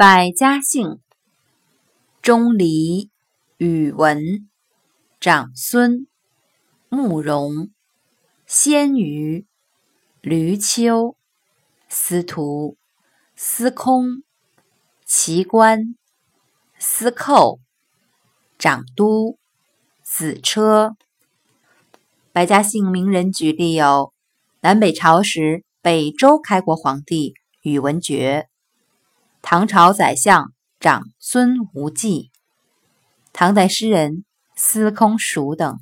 百家姓：钟离、宇文、长孙、慕容、鲜于、闾丘、司徒、司空、齐官、司寇、长都、子车。百家姓名人举例有：南北朝时北周开国皇帝宇文觉。唐朝宰相长孙无忌，唐代诗人司空曙等。